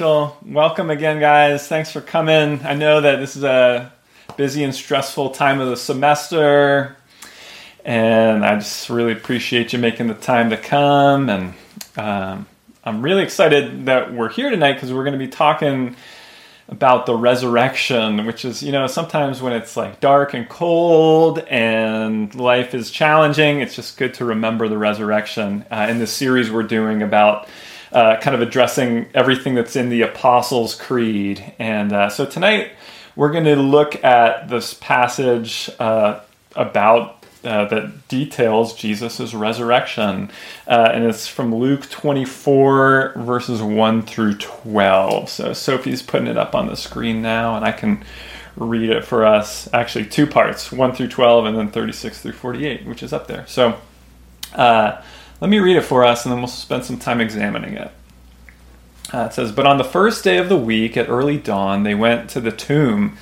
Welcome again, guys. Thanks for coming. I know that this is a busy and stressful time of the semester, and I just really appreciate you making the time to come. And um, I'm really excited that we're here tonight because we're going to be talking about the resurrection, which is, you know, sometimes when it's like dark and cold and life is challenging, it's just good to remember the resurrection. Uh, in the series we're doing about uh, kind of addressing everything that's in the Apostles' Creed. And uh, so tonight we're going to look at this passage uh, about. Uh, that details Jesus' resurrection. Uh, and it's from Luke 24, verses 1 through 12. So Sophie's putting it up on the screen now, and I can read it for us. Actually, two parts 1 through 12, and then 36 through 48, which is up there. So let me read it for us and then we'll spend some time examining it. Uh, it says, But on the first day of the week at early dawn, they went to the tomb,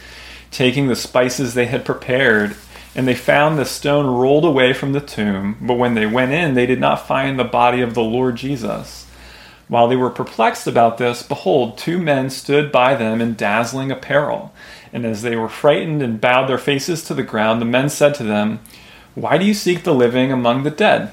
taking the spices they had prepared, and they found the stone rolled away from the tomb. But when they went in, they did not find the body of the Lord Jesus. While they were perplexed about this, behold, two men stood by them in dazzling apparel. And as they were frightened and bowed their faces to the ground, the men said to them, Why do you seek the living among the dead?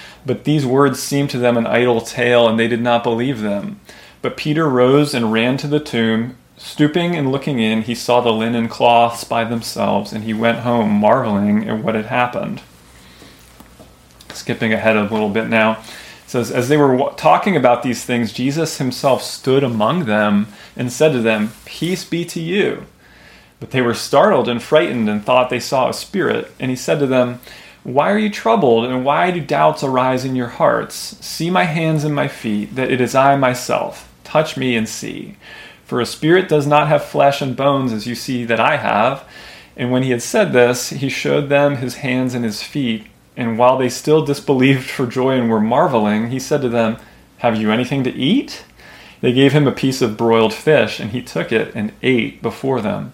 But these words seemed to them an idle tale, and they did not believe them. But Peter rose and ran to the tomb. Stooping and looking in, he saw the linen cloths by themselves, and he went home, marveling at what had happened. Skipping ahead a little bit now. It says, As they were talking about these things, Jesus himself stood among them and said to them, Peace be to you. But they were startled and frightened and thought they saw a spirit. And he said to them, why are you troubled, and why do doubts arise in your hearts? See my hands and my feet, that it is I myself. Touch me and see. For a spirit does not have flesh and bones as you see that I have. And when he had said this, he showed them his hands and his feet. And while they still disbelieved for joy and were marveling, he said to them, Have you anything to eat? They gave him a piece of broiled fish, and he took it and ate before them.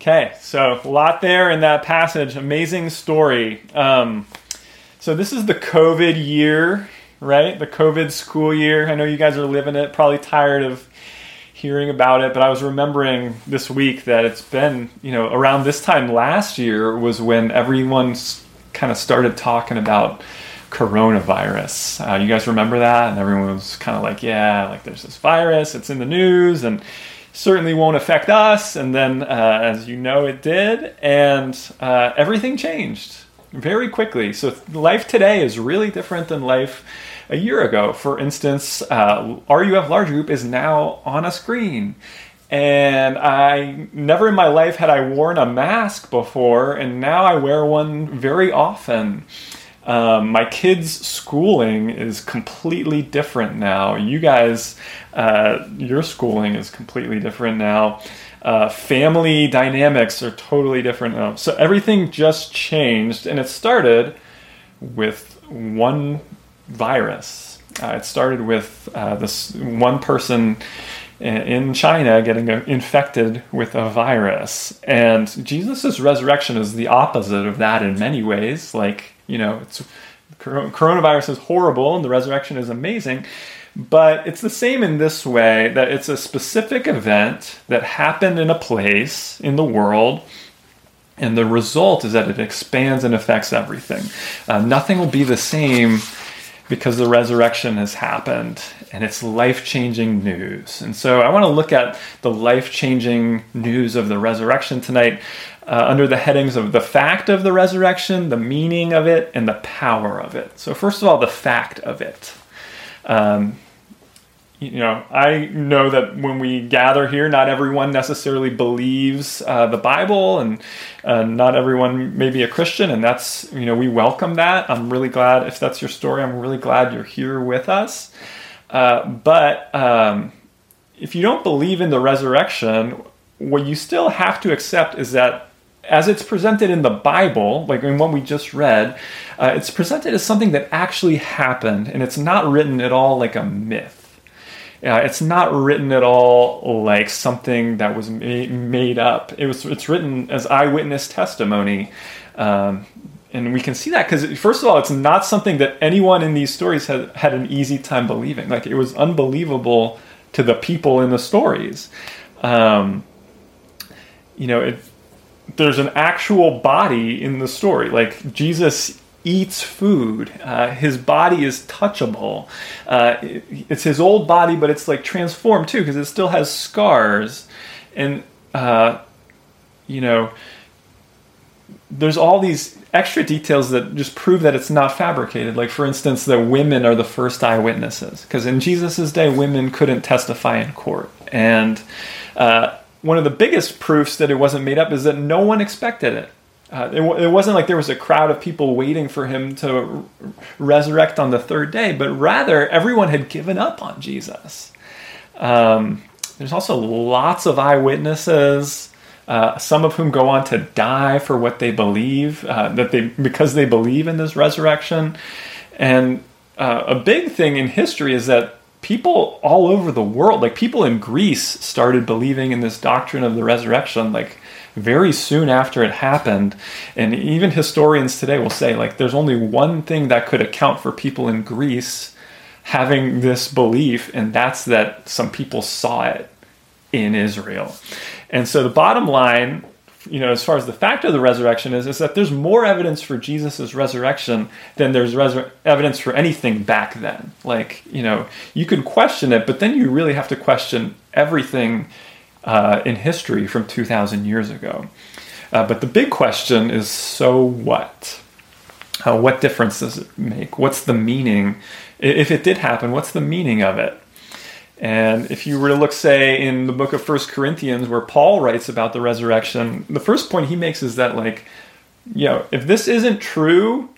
Okay, so a lot there in that passage. Amazing story. Um, so this is the COVID year, right? The COVID school year. I know you guys are living it. Probably tired of hearing about it, but I was remembering this week that it's been, you know, around this time last year was when everyone kind of started talking about coronavirus. Uh, you guys remember that? And everyone was kind of like, yeah, like there's this virus, it's in the news, and certainly won't affect us. And then, uh, as you know, it did, and uh, everything changed very quickly. So life today is really different than life a year ago. For instance, uh, RUF Large Group is now on a screen. And I never in my life had I worn a mask before, and now I wear one very often. Um, my kids' schooling is completely different now. You guys, uh, your schooling is completely different now. Uh, family dynamics are totally different now. So everything just changed, and it started with one virus. Uh, it started with uh, this one person in China getting infected with a virus. And Jesus' resurrection is the opposite of that in many ways. Like, you know, it's coronavirus is horrible and the resurrection is amazing. But it's the same in this way that it's a specific event that happened in a place in the world and the result is that it expands and affects everything. Uh, nothing will be the same because the resurrection has happened and it's life changing news. And so I want to look at the life changing news of the resurrection tonight uh, under the headings of the fact of the resurrection, the meaning of it, and the power of it. So, first of all, the fact of it. Um, you know, I know that when we gather here, not everyone necessarily believes uh, the Bible, and uh, not everyone may be a Christian, and that's you know we welcome that. I'm really glad if that's your story. I'm really glad you're here with us. Uh, but um, if you don't believe in the resurrection, what you still have to accept is that as it's presented in the Bible, like in what we just read, uh, it's presented as something that actually happened, and it's not written at all like a myth. Uh, it's not written at all like something that was ma- made up. It was. It's written as eyewitness testimony, um, and we can see that because first of all, it's not something that anyone in these stories had had an easy time believing. Like it was unbelievable to the people in the stories. Um, you know, it, there's an actual body in the story. Like Jesus eats food. Uh, his body is touchable. Uh, it's his old body, but it's like transformed too because it still has scars. And, uh, you know, there's all these extra details that just prove that it's not fabricated. Like, for instance, that women are the first eyewitnesses because in Jesus' day, women couldn't testify in court. And uh, one of the biggest proofs that it wasn't made up is that no one expected it uh, it, it, wasn't like there was a crowd of people waiting for him to resurrect on the third day, but rather everyone had given up on Jesus. Um, there's also lots of eyewitnesses, uh, some of whom go on to die for what they believe, uh, that they because they believe in this resurrection. And uh, a big thing in history is that people all over the world, like people in Greece, started believing in this doctrine of the resurrection, like very soon after it happened. And even historians today will say, like, there's only one thing that could account for people in Greece having this belief, and that's that some people saw it in Israel. And so the bottom line, you know, as far as the fact of the resurrection is, is that there's more evidence for Jesus' resurrection than there's evidence for anything back then. Like, you know, you can question it, but then you really have to question everything uh, in history from 2,000 years ago. Uh, but the big question is so what? Uh, what difference does it make? What's the meaning? If it did happen, what's the meaning of it? And if you were to look, say, in the book of First Corinthians, where Paul writes about the resurrection, the first point he makes is that, like, you know, if this isn't true,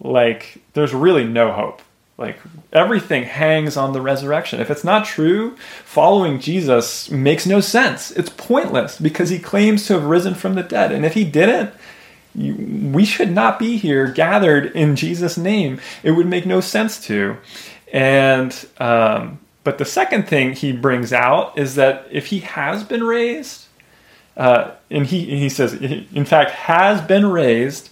like, there's really no hope. Like everything hangs on the resurrection. If it's not true, following Jesus makes no sense. It's pointless because he claims to have risen from the dead. And if he didn't, we should not be here gathered in Jesus' name. It would make no sense to. And, um, but the second thing he brings out is that if he has been raised, uh, and he, he says, in fact, has been raised,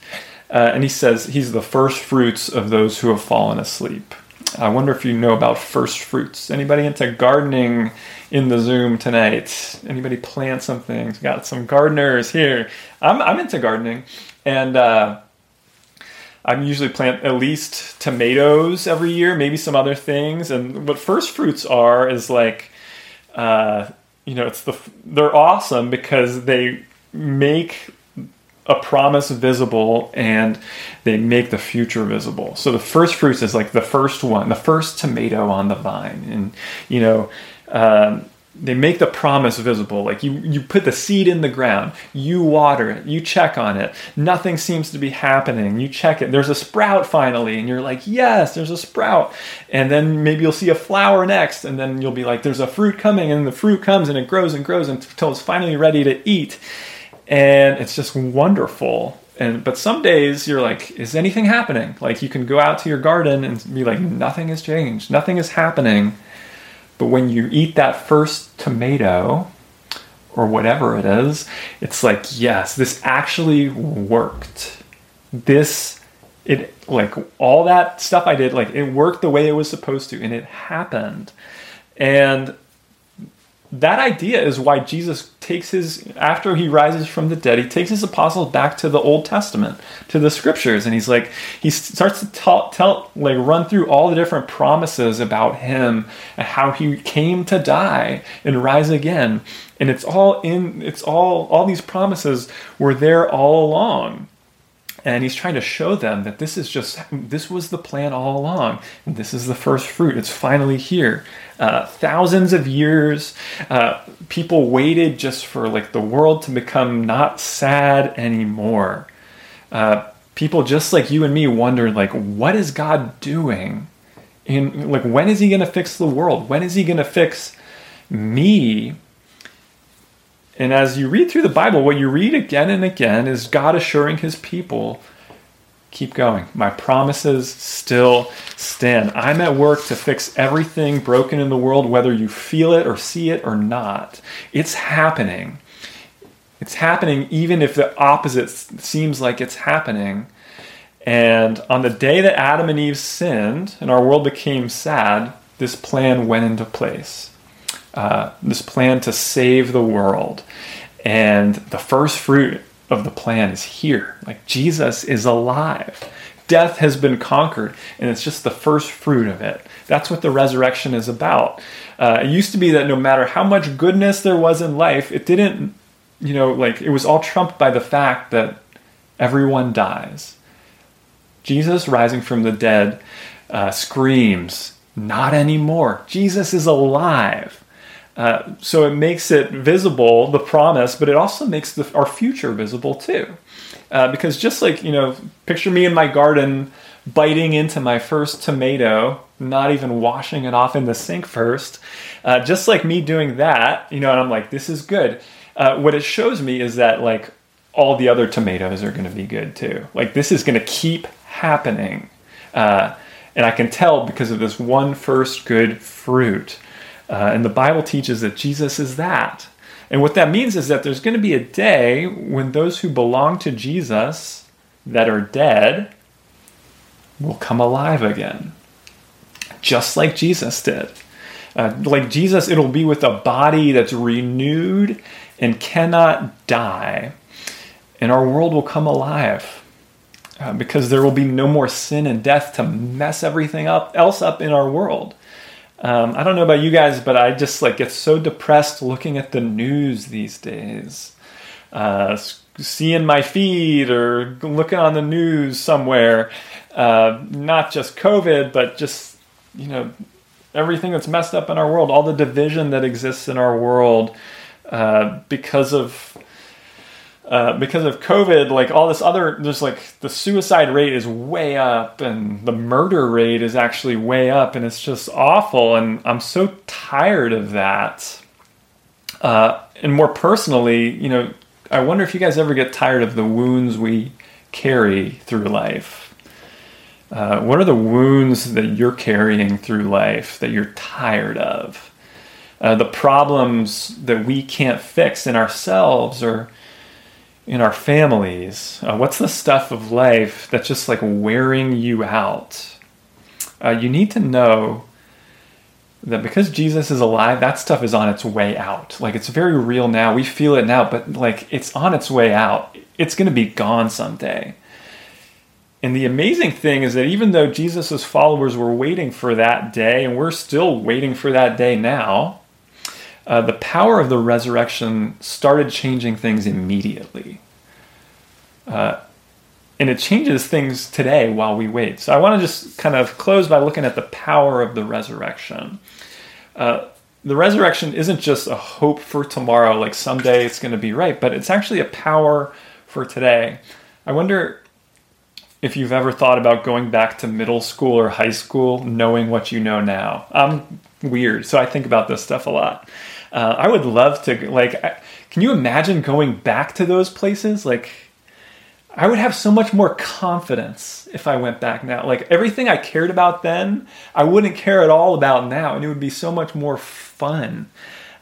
uh, and he says he's the first fruits of those who have fallen asleep. I wonder if you know about first fruits. Anybody into gardening in the Zoom tonight? Anybody plant something? Got some gardeners here. I'm, I'm into gardening, and uh, I usually plant at least tomatoes every year, maybe some other things. And what first fruits are is like, uh, you know, it's the they're awesome because they make a promise visible and they make the future visible. So the first fruits is like the first one, the first tomato on the vine, and you know. Um, they make the promise visible. Like you you put the seed in the ground you water it you check on it. Nothing seems to be happening. You check it. There's a sprout finally and you're like yes there's a sprout. And then maybe you'll see a flower next and then you'll be like there's a fruit coming and the fruit comes and it grows and grows until it's finally ready to eat and it's just wonderful and but some days you're like is anything happening like you can go out to your garden and be like nothing has changed nothing is happening But when you eat that first tomato, or whatever it is, it's like, yes, this actually worked. This, it, like, all that stuff I did, like, it worked the way it was supposed to, and it happened. And that idea is why Jesus takes his, after he rises from the dead, he takes his apostles back to the Old Testament, to the scriptures, and he's like, he starts to tell, tell like, run through all the different promises about him and how he came to die and rise again. And it's all in, it's all, all these promises were there all along and he's trying to show them that this is just this was the plan all along. This is the first fruit. It's finally here. Uh, thousands of years uh, people waited just for like the world to become not sad anymore. Uh, people just like you and me wondered like what is god doing in like when is he going to fix the world? When is he going to fix me and as you read through the Bible, what you read again and again is God assuring his people keep going. My promises still stand. I'm at work to fix everything broken in the world, whether you feel it or see it or not. It's happening. It's happening even if the opposite seems like it's happening. And on the day that Adam and Eve sinned and our world became sad, this plan went into place uh, this plan to save the world. And the first fruit of the plan is here. Like Jesus is alive. Death has been conquered, and it's just the first fruit of it. That's what the resurrection is about. Uh, it used to be that no matter how much goodness there was in life, it didn't, you know, like it was all trumped by the fact that everyone dies. Jesus rising from the dead uh, screams, Not anymore. Jesus is alive. Uh, so it makes it visible, the promise, but it also makes the, our future visible too. Uh, because just like, you know, picture me in my garden biting into my first tomato, not even washing it off in the sink first. Uh, just like me doing that, you know, and I'm like, this is good. Uh, what it shows me is that, like, all the other tomatoes are going to be good too. Like, this is going to keep happening. Uh, and I can tell because of this one first good fruit. Uh, and the Bible teaches that Jesus is that. And what that means is that there's going to be a day when those who belong to Jesus that are dead will come alive again, just like Jesus did. Uh, like Jesus, it'll be with a body that's renewed and cannot die, and our world will come alive. Uh, because there will be no more sin and death to mess everything up else up in our world. Um, I don't know about you guys, but I just like get so depressed looking at the news these days. Uh, seeing my feed or looking on the news somewhere, uh, not just COVID, but just you know everything that's messed up in our world, all the division that exists in our world uh, because of uh, because of COVID, like all this other, there's like the suicide rate is way up and the murder rate is actually way up, and it's just awful. And I'm so tired of that. Uh, and more personally, you know, I wonder if you guys ever get tired of the wounds we carry through life. Uh, what are the wounds that you're carrying through life that you're tired of? Uh, the problems that we can't fix in ourselves or in our families? Uh, what's the stuff of life that's just like wearing you out? Uh, you need to know that because Jesus is alive, that stuff is on its way out. Like it's very real now. We feel it now, but like it's on its way out. It's going to be gone someday. And the amazing thing is that even though Jesus' followers were waiting for that day, and we're still waiting for that day now, uh, the power of the resurrection started changing things immediately. Uh, and it changes things today while we wait. So I want to just kind of close by looking at the power of the resurrection. Uh, the resurrection isn't just a hope for tomorrow, like someday it's going to be right, but it's actually a power for today. I wonder if you've ever thought about going back to middle school or high school knowing what you know now. I'm weird, so I think about this stuff a lot. Uh, I would love to like. Can you imagine going back to those places? Like, I would have so much more confidence if I went back now. Like everything I cared about then, I wouldn't care at all about now, and it would be so much more fun.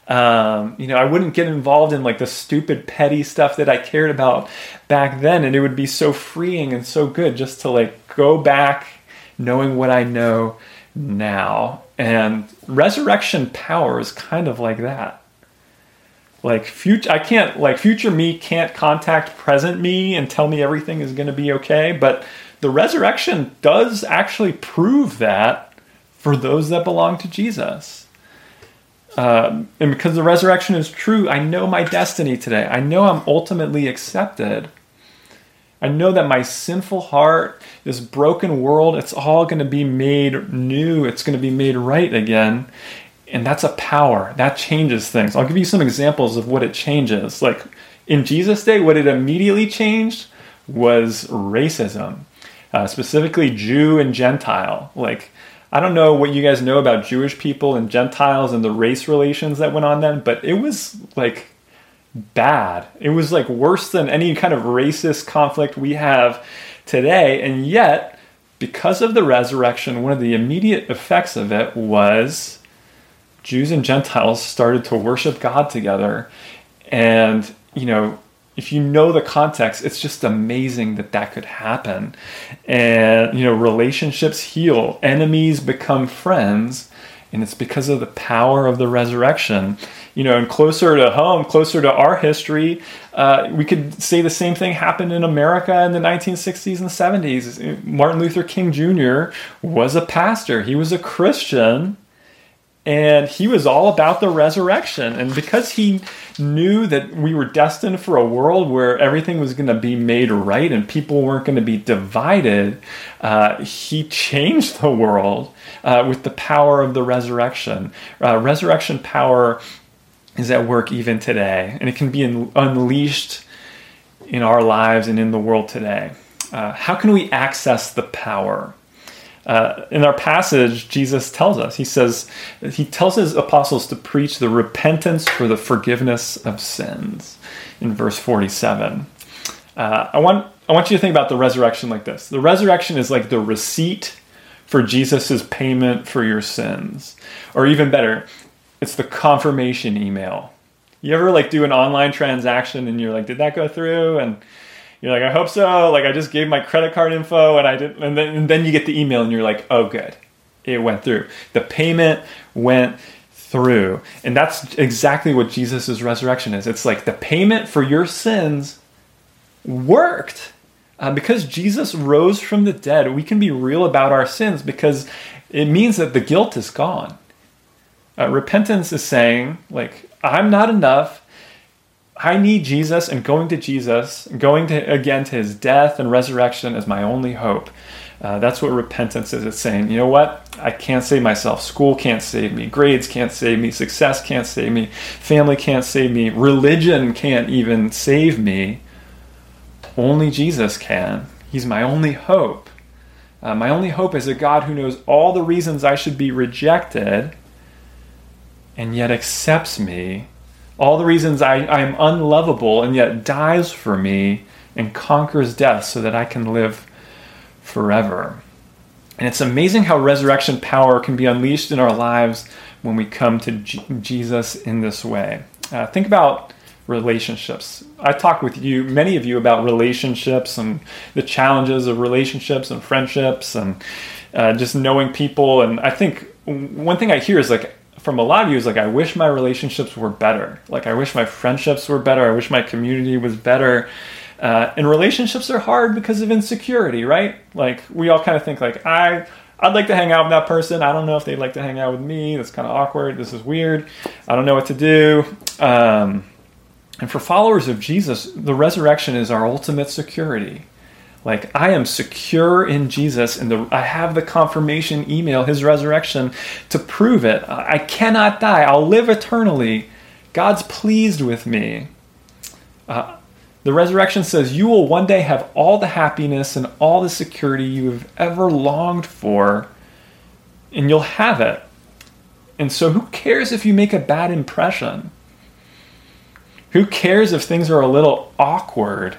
Um, you know, I wouldn't get involved in like the stupid petty stuff that I cared about back then, and it would be so freeing and so good just to like go back knowing what I know now. And resurrection power is kind of like that. Like future i can't like future me can't contact present me and tell me everything is going to be okay but the resurrection does actually prove that for those that belong to jesus. Um, and because the resurrection is true i know my destiny today. I know i'm ultimately accepted i know that my sinful heart this broken world it's all going to be made new. It's going to be made right again. And that's a power. That changes things. I'll give you some examples of what it changes. Like in jesus day what it immediately changed was racism uh, specifically jew and gentile. Like i don't know what you guys know about jewish people and gentiles and the race relations that went on then but it was like bad it was like worse than any kind of racist conflict we have today and yet because of the resurrection one of the immediate effects of it was Jews and Gentiles started to worship God together. And, you know, if you know the context, it's just amazing that that could happen. And, you know, relationships heal, enemies become friends, and it's because of the power of the resurrection. You know, and closer to home, closer to our history, uh, we could say the same thing happened in America in the 1960s and 70s. Martin Luther King Jr. was a pastor, he was a Christian and he was all about the resurrection. And because he knew that we were destined for a world where everything was going to be made right and people weren't going to be divided, uh, he changed the world uh, with the power of the resurrection. Uh, resurrection power is at work even today, and it can be in, unleashed in our lives and in the world today. Uh, how can we access the power? Uh, in our passage, Jesus tells us, he says, he tells his apostles to preach the repentance for the forgiveness of sins in verse 47. Uh, I, want, I want you to think about the resurrection like this the resurrection is like the receipt for Jesus' payment for your sins. Or even better, it's the confirmation email. You ever like do an online transaction and you're like, did that go through? And you're like, I hope so. Like, I just gave my credit card info, and I didn't. and then and then you get the email, and you're like, oh, good, it went through. The payment went through, and that's exactly what Jesus' resurrection is. It's like the payment for your sins worked. Uh, because Jesus rose from the dead, we can be real about our sins because it means that the guilt is gone. Uh, repentance is saying, like, I'm not enough. I need Jesus and going to Jesus, going to again to his death and resurrection as my only hope. Uh, that's what repentance is. It's saying, you know what? I can't save myself. School can't save me. Grades can't save me. Success can't save me. Family can't save me. Religion can't even save me. Only Jesus can. He's my only hope. Uh, my only hope is a God who knows all the reasons I should be rejected and yet accepts me all the reasons I, I'm unlovable and yet dies for me and conquers death so that I can live forever. And it's amazing how resurrection power can be unleashed in our lives when we come to G- Jesus in this way. Uh, think about relationships. I talk with you, many of you, about relationships and the challenges of relationships and friendships and uh, just knowing people. And I think one thing I hear is like, from a lot of you is like I wish my relationships were better. Like I wish my friendships were better. I wish my community was better. Uh, and relationships are hard because of insecurity, right? Like we all kind of think like I I'd like to hang out with that person. I don't know if they'd like to hang out with me. That's kind of awkward. This is weird. I don't know what to do. Um, and for followers of Jesus, the resurrection is our ultimate security. Like I am secure in Jesus, and the, I have the confirmation email, His resurrection, to prove it. I cannot die. I'll live eternally. God's pleased with me. Uh, the resurrection says you will one day have all the happiness and all the security you have ever longed for, and you'll have it. And so, who cares if you make a bad impression? Who cares if things are a little awkward?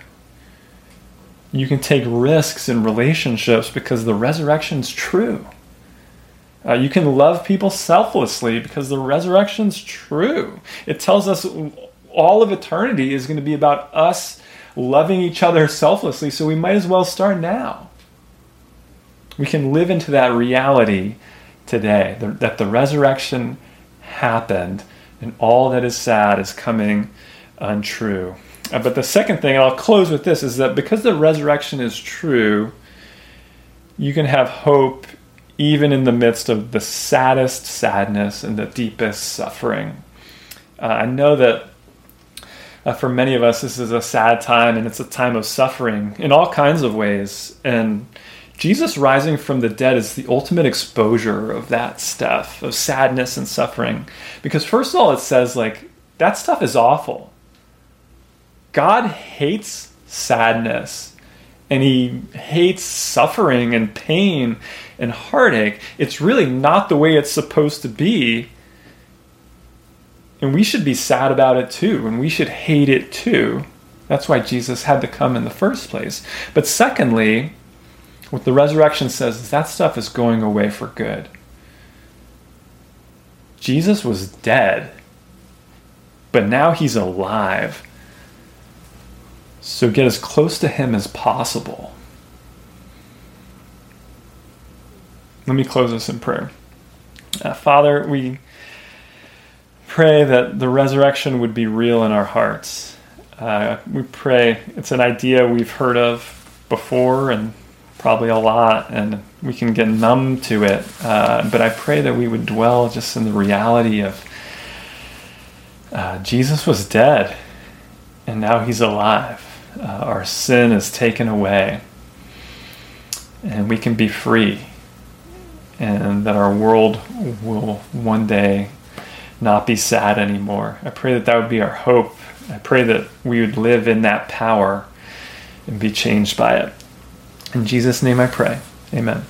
You can take risks in relationships because the resurrection's true. Uh, you can love people selflessly because the resurrection's true. It tells us all of eternity is going to be about us loving each other selflessly, so we might as well start now. We can live into that reality today that the resurrection happened and all that is sad is coming untrue. Uh, but the second thing, and I'll close with this, is that because the resurrection is true, you can have hope even in the midst of the saddest sadness and the deepest suffering. Uh, I know that uh, for many of us, this is a sad time and it's a time of suffering in all kinds of ways. And Jesus rising from the dead is the ultimate exposure of that stuff, of sadness and suffering. Because, first of all, it says, like, that stuff is awful. God hates sadness and he hates suffering and pain and heartache. It's really not the way it's supposed to be. And we should be sad about it too, and we should hate it too. That's why Jesus had to come in the first place. But secondly, what the resurrection says is that stuff is going away for good. Jesus was dead, but now he's alive. So get as close to him as possible. Let me close this in prayer. Uh, Father, we pray that the resurrection would be real in our hearts. Uh, we pray it's an idea we've heard of before and probably a lot, and we can get numb to it. Uh, but I pray that we would dwell just in the reality of uh, Jesus was dead, and now he's alive. Uh, our sin is taken away, and we can be free, and that our world will one day not be sad anymore. I pray that that would be our hope. I pray that we would live in that power and be changed by it. In Jesus' name I pray. Amen.